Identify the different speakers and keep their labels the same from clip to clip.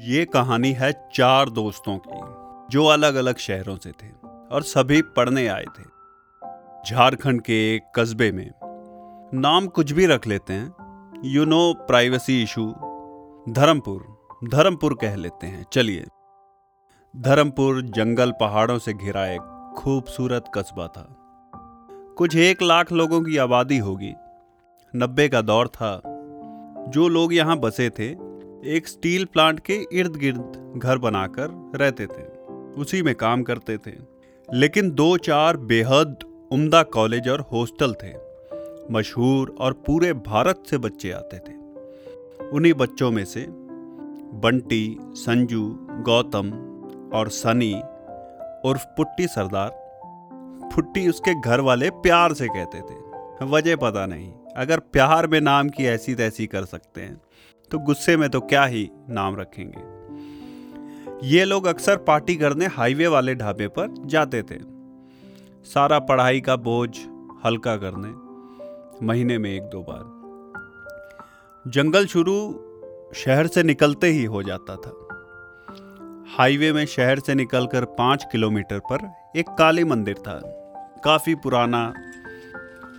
Speaker 1: ये कहानी है चार दोस्तों की, जो अलग अलग शहरों से थे और सभी पढ़ने आए थे। झारखंड के एक कस्बे में। नाम कुछ भी रख लेते हैं। You know privacy issue Dharampur. Dharampur कह लेते हैं। चलिए। धर्मपुर जंगल पहाड़ों से घिरा एक खूबसूरत कस्बा था। कुछ एक लाख लोगों की आबादी होगी। नब्बे का दौर था। जो लोग यहाँ बसे थे एक स्टील प्लांट के इर्द गिर्द घर बनाकर रहते थे। उसी में काम करते थे। लेकिन दो चार बेहद उम्दा कॉलेज और हॉस्टल थे। मशहूर और पूरे भारत से बच्चे आते थे। उन्हीं बच्चों में से बंटी, संजू, गौतम और सनी उर्फ़ पुट्टी सरदार, पुट्टी उसके घर वाले प्यार से कहते थे। वजह पता नहीं, अगर प्यार में नाम की ऐसी तैसी कर सकते हैं। तो गुस्से में तो क्या ही नाम रखेंगे। ये लोग अक्सर पार्टी करने हाईवे वाले ढाबे पर जाते थे। सारा पढ़ाई का बोझ हल्का करने, महीने में एक दो बार। जंगल शुरू शहर से निकलते ही हो जाता था। हाईवे में शहर से निकलकर पाँच किलोमीटर पर एक काली मंदिर था। काफ़ी पुराना,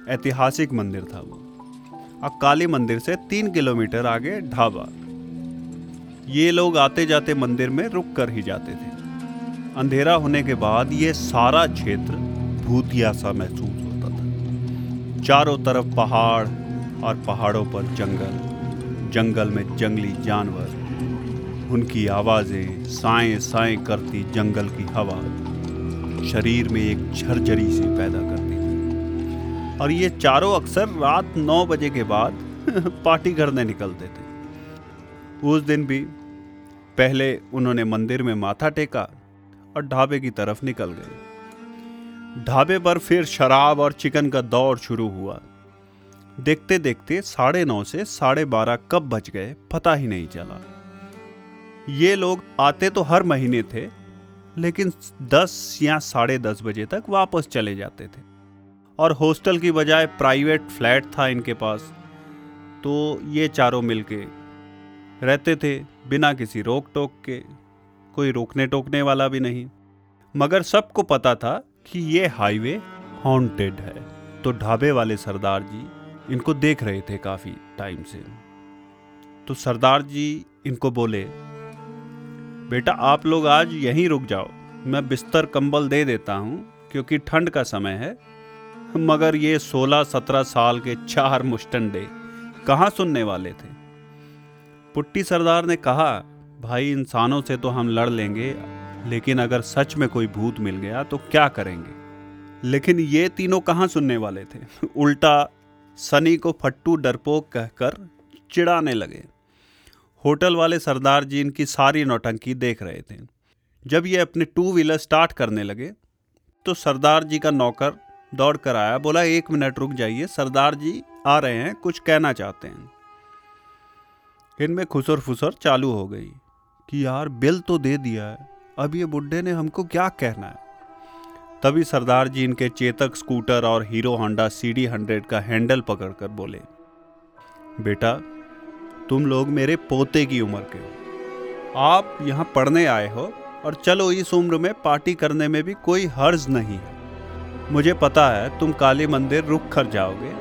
Speaker 1: ऐतिहासिक मंदिर था वो। और काली मंदिर से तीन किलोमीटर आगे ढाबा। ये लोग आते जाते मंदिर में रुक कर ही जाते थे। अंधेरा होने के बाद ये सारा क्षेत्र भूतिया सा महसूस होता था। चारों तरफ़ पहाड़ और पहाड़ों पर जंगल जंगल में जंगली जानवर। उनकी आवाज़ें साए साए करती जंगल की हवा। शरीर में एक झरझरी सी पैदा करती। और ये चारों अक्सर रात नौ बजे के बाद पार्टी करने निकलते थे। उस दिन भी पहले उन्होंने मंदिर में माथा टेका और ढाबे की तरफ़ निकल गए। ढाबे पर फिर शराब और चिकन का दौर शुरू हुआ। देखते देखते साढ़े नौ से साढ़े बारह कब बच गए, पता ही नहीं चला। ये लोग आते तो हर महीने थे, लेकिन दस या साढ़े दस बजे तक वापस चले जाते थे। और हॉस्टल की बजाय प्राइवेट फ्लैट था इनके पास। तो ये चारों मिलके रहते थे बिना किसी रोक टोक के। कोई रोकने टोकने वाला भी नहीं। मगर सबको पता था कि ये हाईवे हॉन्टेड है। तो ढाबे वाले सरदार जी इनको देख रहे थे काफ़ी टाइम से। तो सरदार जी इनको बोले, बेटा, आप लोग आज यहीं रुक जाओ। मैं बिस्तर कंबल दे देता हूँ, क्योंकि ठंड का समय है। मगर ये सोलह सत्रह साल के चार मुस्टंडे कहाँ सुनने वाले थे? पुट्टी सरदार ने कहा, भाई, इंसानों से तो हम लड़ लेंगे, लेकिन अगर सच में कोई भूत मिल गया तो क्या करेंगे? लेकिन ये तीनों कहाँ सुनने वाले थे? उल्टा सनी को फट्टू डरपोक कहकर चिढ़ाने लगे। होटल वाले सरदार जी इनकी सारी नौटंकी देख रहे थे। जब ये अपने टू व्हीलर स्टार्ट करने लगे तो सरदार जी का नौकर दौड़ कर आया, बोला, एक मिनट, रुक जाइए। सरदार जी आ रहे हैं, कुछ कहना चाहते हैं। इनमें खुसर फुसर चालू हो गई कि, यार, बिल तो दे दिया है। अब ये बुढ़े ने हमको क्या कहना है? तभी सरदार जी इनके चेतक स्कूटर और Hero Honda C D hundred का हैंडल पकड़कर बोले, बेटा, तुम लोग मेरे पोते की उम्र के हो। आप यहाँ पढ़ने आए हो और चलो, इस उम्र में पार्टी करने में भी कोई हर्ज नहीं है। मुझे पता है तुम काली मंदिर रुक कर जाओगे,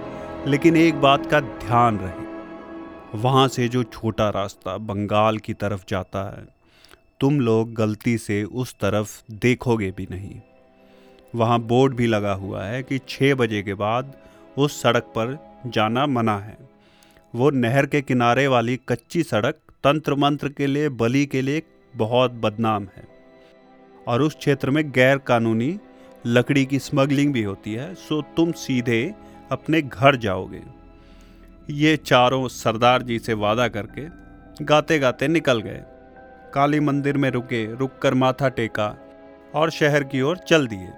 Speaker 1: लेकिन एक बात का ध्यान रहे। वहाँ से जो छोटा रास्ता बंगाल की तरफ़ जाता है, तुम लोग गलती से उस तरफ़ देखोगे भी नहीं। वहाँ बोर्ड भी लगा हुआ है कि छः बजे के बाद उस सड़क पर जाना मना है। वो नहर के किनारे वाली कच्ची सड़क तंत्र मंत्र के लिए, बलि के लिए बहुत बदनाम है। और उस क्षेत्र में गैर कानूनी लकड़ी की स्मगलिंग भी होती है, सो तुम सीधे अपने घर जाओगे। ये चारों सरदार जी से वादा करके गाते गाते निकल गए। काली मंदिर में रुके रुक कर माथा टेका और शहर की ओर चल दिए।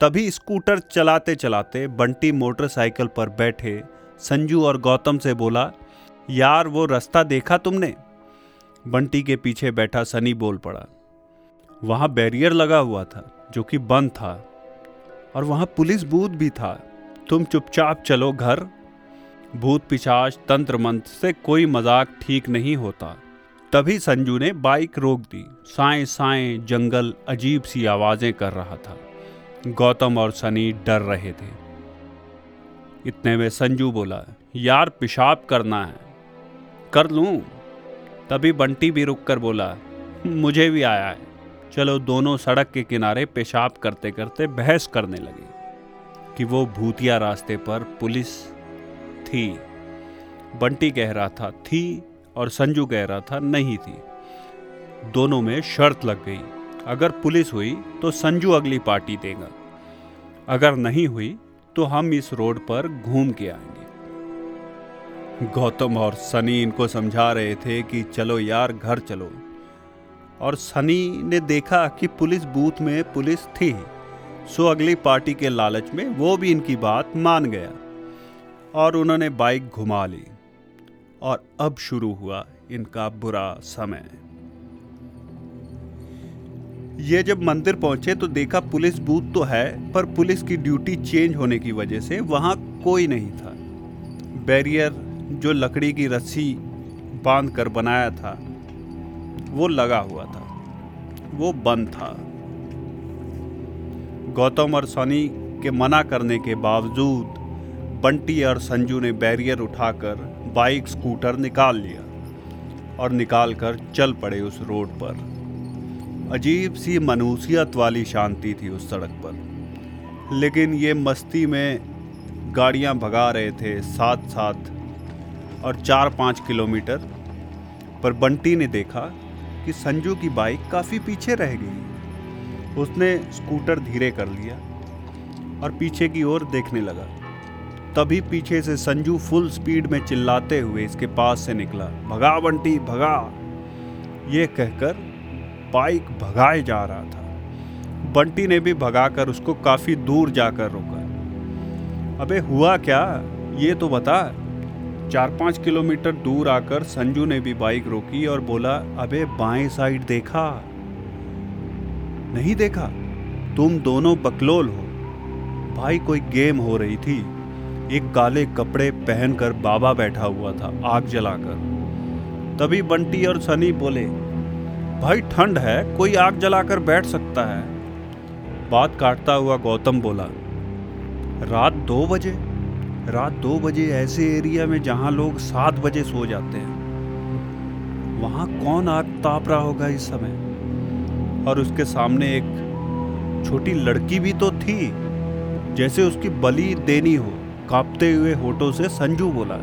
Speaker 1: तभी स्कूटर चलाते चलाते बंटी मोटरसाइकिल पर बैठे, संजू और गौतम से बोला, यार, वो रास्ता देखा तुमने? बंटी के पीछे बैठा सनी बोल पड़ा। वहाँ बैरियर लगा हुआ था। जो कि बंद था। और वहाँ पुलिस बूथ भी था। तुम चुपचाप चलो घर। भूत पिशाच तंत्र मंत्र से कोई मज़ाक ठीक नहीं होता। तभी संजू ने बाइक रोक दी। साए साए जंगल अजीब सी आवाज़ें कर रहा था। गौतम और सनी डर रहे थे। इतने में संजू बोला, यार पेशाब करना है। कर लूँ? तभी बंटी भी रुक कर बोला, मुझे भी आया है। चलो दोनों सड़क के किनारे पेशाब करते करते बहस करने लगे कि वो भूतिया रास्ते पर पुलिस थी। बंटी कह रहा था, थी, और संजू कह रहा था, नहीं थी। दोनों में शर्त लग गई। अगर पुलिस हुई तो संजू अगली पार्टी देगा। अगर नहीं हुई तो हम इस रोड पर घूम के आएँगे। गौतम और सनी इनको समझा रहे थे कि चलो यार, घर चलो। और सनी ने देखा कि पुलिस बूथ में पुलिस थी। सो अगली पार्टी के लालच में वो भी इनकी बात मान गया और उन्होंने बाइक घुमा ली और अब शुरू हुआ इनका बुरा समय। ये जब मंदिर पहुँचे तो देखा पुलिस बूथ तो है, पर पुलिस की ड्यूटी चेंज होने की वजह से वहाँ कोई नहीं था। बैरियर जो लकड़ी की रस्सी बाँध कर बनाया था वो लगा हुआ था। वो बंद था। गौतम और सनी के मना करने के बावजूद बंटी और संजू ने बैरियर उठाकर बाइक, स्कूटर निकाल लिया और निकाल कर चल पड़े उस रोड पर। अजीब सी मनुसियत वाली शांति थी उस सड़क पर। लेकिन ये मस्ती में गाड़ियाँ भगा रहे थे साथ साथ और चार पाँच किलोमीटर पर बंटी ने देखा कि संजू की बाइक काफ़ी पीछे रह गई। उसने स्कूटर धीरे कर लिया और पीछे की ओर देखने लगा। तभी पीछे से संजू फुल स्पीड में चिल्लाते हुए इसके पास से निकला। भगा, बंटी, भगा। ये कहकर बाइक भगाए जा रहा था। बंटी ने भी भगाकर उसको काफ़ी दूर जाकर रोका। अबे हुआ क्या? ये तो बता। चार पाँच किलोमीटर दूर आकर संजू ने भी बाइक रोकी और बोला, अबे, बाएँ साइड देखा? नहीं देखा। तुम दोनों बकलोल हो। भाई, कोई गेम हो रही थी। एक काले कपड़े पहनकर बाबा बैठा हुआ था, आग जलाकर। तभी बंटी और सनी बोले, भाई, ठंड है। कोई आग जलाकर बैठ सकता है? बात काटता हुआ गौतम बोला, रात दो बजे? रात दो बजे ऐसे एरिया में जहाँ लोग सात बजे सो जाते हैं, वहाँ कौन आग ताप रहा होगा इस समय? और उसके सामने एक छोटी लड़की भी तो थी, जैसे उसकी बलि देनी हो, कांपते हुए होठों से संजू बोला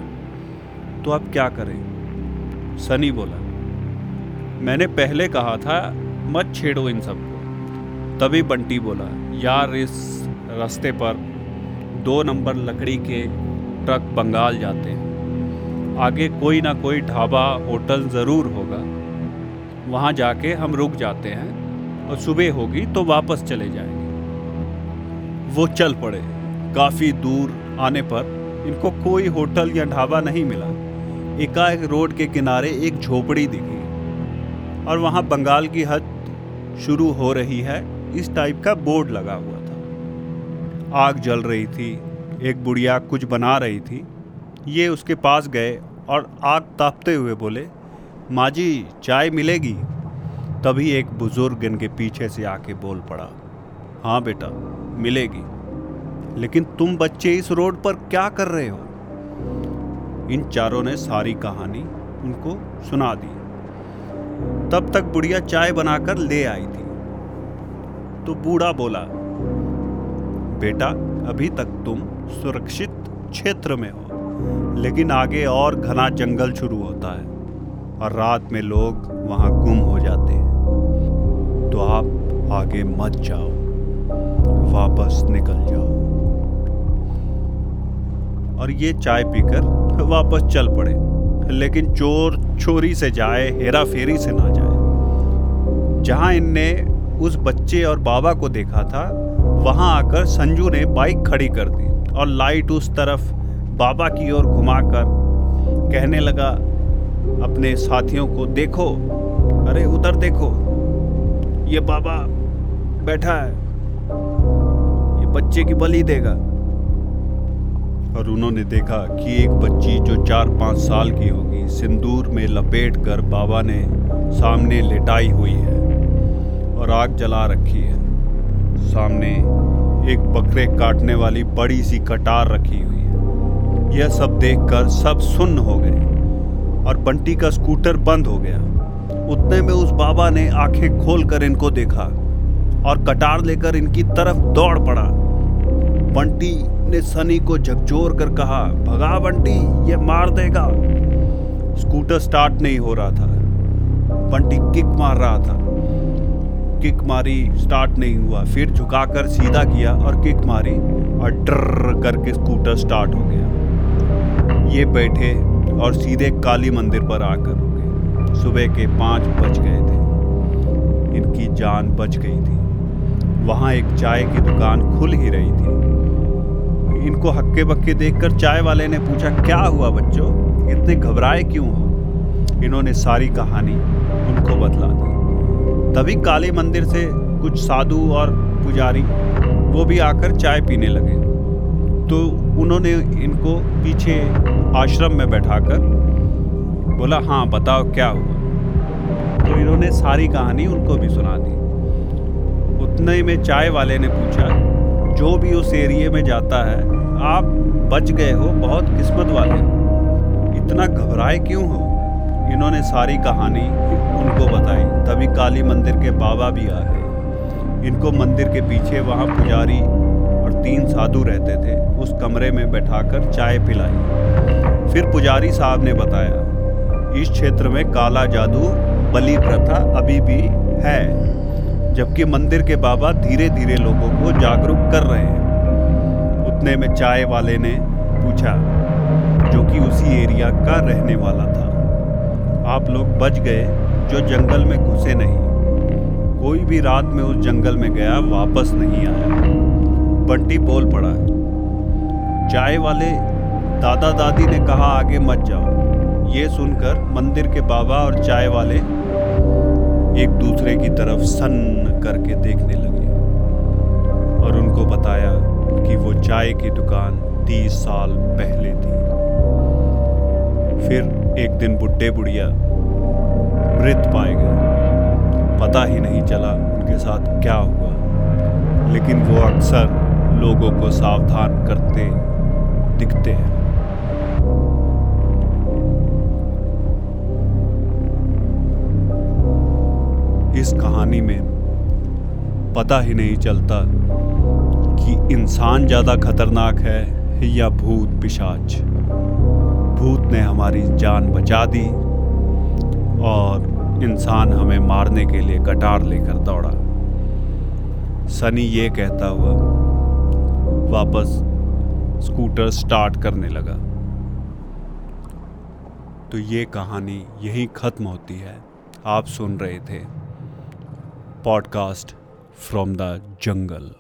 Speaker 1: तो अब क्या करें? सनी बोला, मैंने पहले कहा था, मत छेड़ो इन सबको। तभी बंटी बोला, यार, इस रास्ते पर दो नंबर लकड़ी के ट्रक बंगाल जाते हैं। आगे कोई ना कोई ढाबा, होटल ज़रूर होगा। वहाँ जाके हम रुक जाते हैं और सुबह होगी तो वापस चले जाएँगे। वो चल पड़े। काफ़ी दूर आने पर इनको कोई होटल या ढाबा नहीं मिला। एकाएक रोड के किनारे एक झोपड़ी दिखी और वहाँ बंगाल की हद शुरू हो रही है। इस टाइप का बोर्ड लगा हुआ आग जल रही थी, एक बुढ़िया कुछ बना रही थी। ये उसके पास गए और आग तापते हुए बोले, माँ जी, चाय मिलेगी? तभी एक बुज़ुर्ग इनके पीछे से आके बोल पड़ा हाँ बेटा, मिलेगी। लेकिन तुम बच्चे इस रोड पर क्या कर रहे हो? इन चारों ने सारी कहानी उनको सुना दी। तब तक बुढ़िया चाय बनाकर ले आई थी। तो बूढ़ा बोला बेटा, अभी तक तुम सुरक्षित क्षेत्र में हो, लेकिन आगे और घना जंगल शुरू होता है और रात में लोग वहाँ गुम हो जाते हैं। तो आप आगे मत जाओ, वापस निकल जाओ। और ये चाय पीकर वापस चल पड़े, लेकिन चोर चोरी से जाए हेरा फेरी से ना जाए। जहाँ इनने उस बच्चे और बाबा को देखा था वहाँ आकर संजू ने बाइक खड़ी कर दी और लाइट उस तरफ़ बाबा की ओर घुमाकर कहने लगा, अपने साथियों को देखो। अरे, उधर देखो। ये बाबा बैठा है। ये बच्चे की बलि देगा। और उन्होंने देखा कि एक बच्ची जो चार पाँच साल की होगी, सिंदूर में लपेट कर बाबा ने सामने लेटाई हुई है और आग जला रखी है। सामने एक बकरे काटने वाली बड़ी सी कटार रखी हुई है। यह सब देखकर सब सुन्न हो गए और बंटी का स्कूटर बंद हो गया। उतने में उस बाबा ने आँखें खोलकर इनको देखा और कटार लेकर इनकी तरफ़ दौड़ पड़ा। बंटी ने सनी को झकझोर कर कहा, भगा बंटी, ये मार देगा। स्कूटर स्टार्ट नहीं हो रहा था। बंटी किक मार रहा था। किक मारी स्टार्ट नहीं हुआ। फिर झुकाकर सीधा किया और किक मारी और डर करके स्कूटर स्टार्ट हो गया। ये बैठे और सीधे काली मंदिर पर आकर रुके। सुबह के पाँच बज गए थे। इनकी जान बच गई थी। वहाँ एक चाय की दुकान खुल ही रही थी। इनको हक्के बक्के देखकर चाय वाले ने पूछा, क्या हुआ बच्चों? इतने घबराए क्यों हो? इन्होंने सारी कहानी उनको बतला दी। तभी काली मंदिर से कुछ साधु और पुजारी, वो भी आकर चाय पीने लगे। तो उन्होंने इनको पीछे आश्रम में बैठाकर बोला हाँ बताओ क्या हुआ? तो इन्होंने सारी कहानी उनको भी सुना दी। उतने में चाय वाले ने पूछा, जो भी उस एरिए में जाता है, आप बच गए हो, बहुत किस्मत वाले हो। इतना घबराए क्यों हो? इन्होंने सारी कहानी उनको बताई। तभी काली मंदिर के बाबा भी आ गए इनको मंदिर के पीछे वहाँ पुजारी और तीन साधु रहते थे। उस कमरे में बैठाकर चाय पिलाई। फिर पुजारी साहब ने बताया, इस क्षेत्र में काला जादू बलि प्रथा अभी भी है, जबकि मंदिर के बाबा धीरे धीरे लोगों को जागरूक कर रहे हैं। उतने में चाय वाले ने पूछा, जो कि उसी एरिया का रहने वाला था? आप लोग बच गए जो जंगल में घुसे नहीं। कोई भी रात में उस जंगल में गया, वापस नहीं आया। बंटी बोल पड़ा चाय वाले, दादा दादी ने कहा आगे मत जाओ। ये सुनकर मंदिर के बाबा और चाय वाले एक दूसरे की तरफ़ सन्न करके देखने लगे और उनको बताया कि वो चाय की दुकान तीस साल पहले थी। फिर एक दिन बुढ़े बुढ़िया मृत पाए गए। पता ही नहीं चला उनके साथ क्या हुआ। लेकिन वो अक्सर लोगों को सावधान करते दिखते हैं। इस कहानी में पता ही नहीं चलता कि इंसान ज़्यादा खतरनाक है या भूत पिशाच। भूत ने हमारी जान बचा दी और इंसान हमें मारने के लिए कटार लेकर दौड़ा। सनी ये कहता हुआ वापस स्कूटर स्टार्ट करने लगा। तो ये कहानी यहीं ख़त्म होती है। आप सुन रहे थे पॉडकास्ट फ्रॉम द जंगल।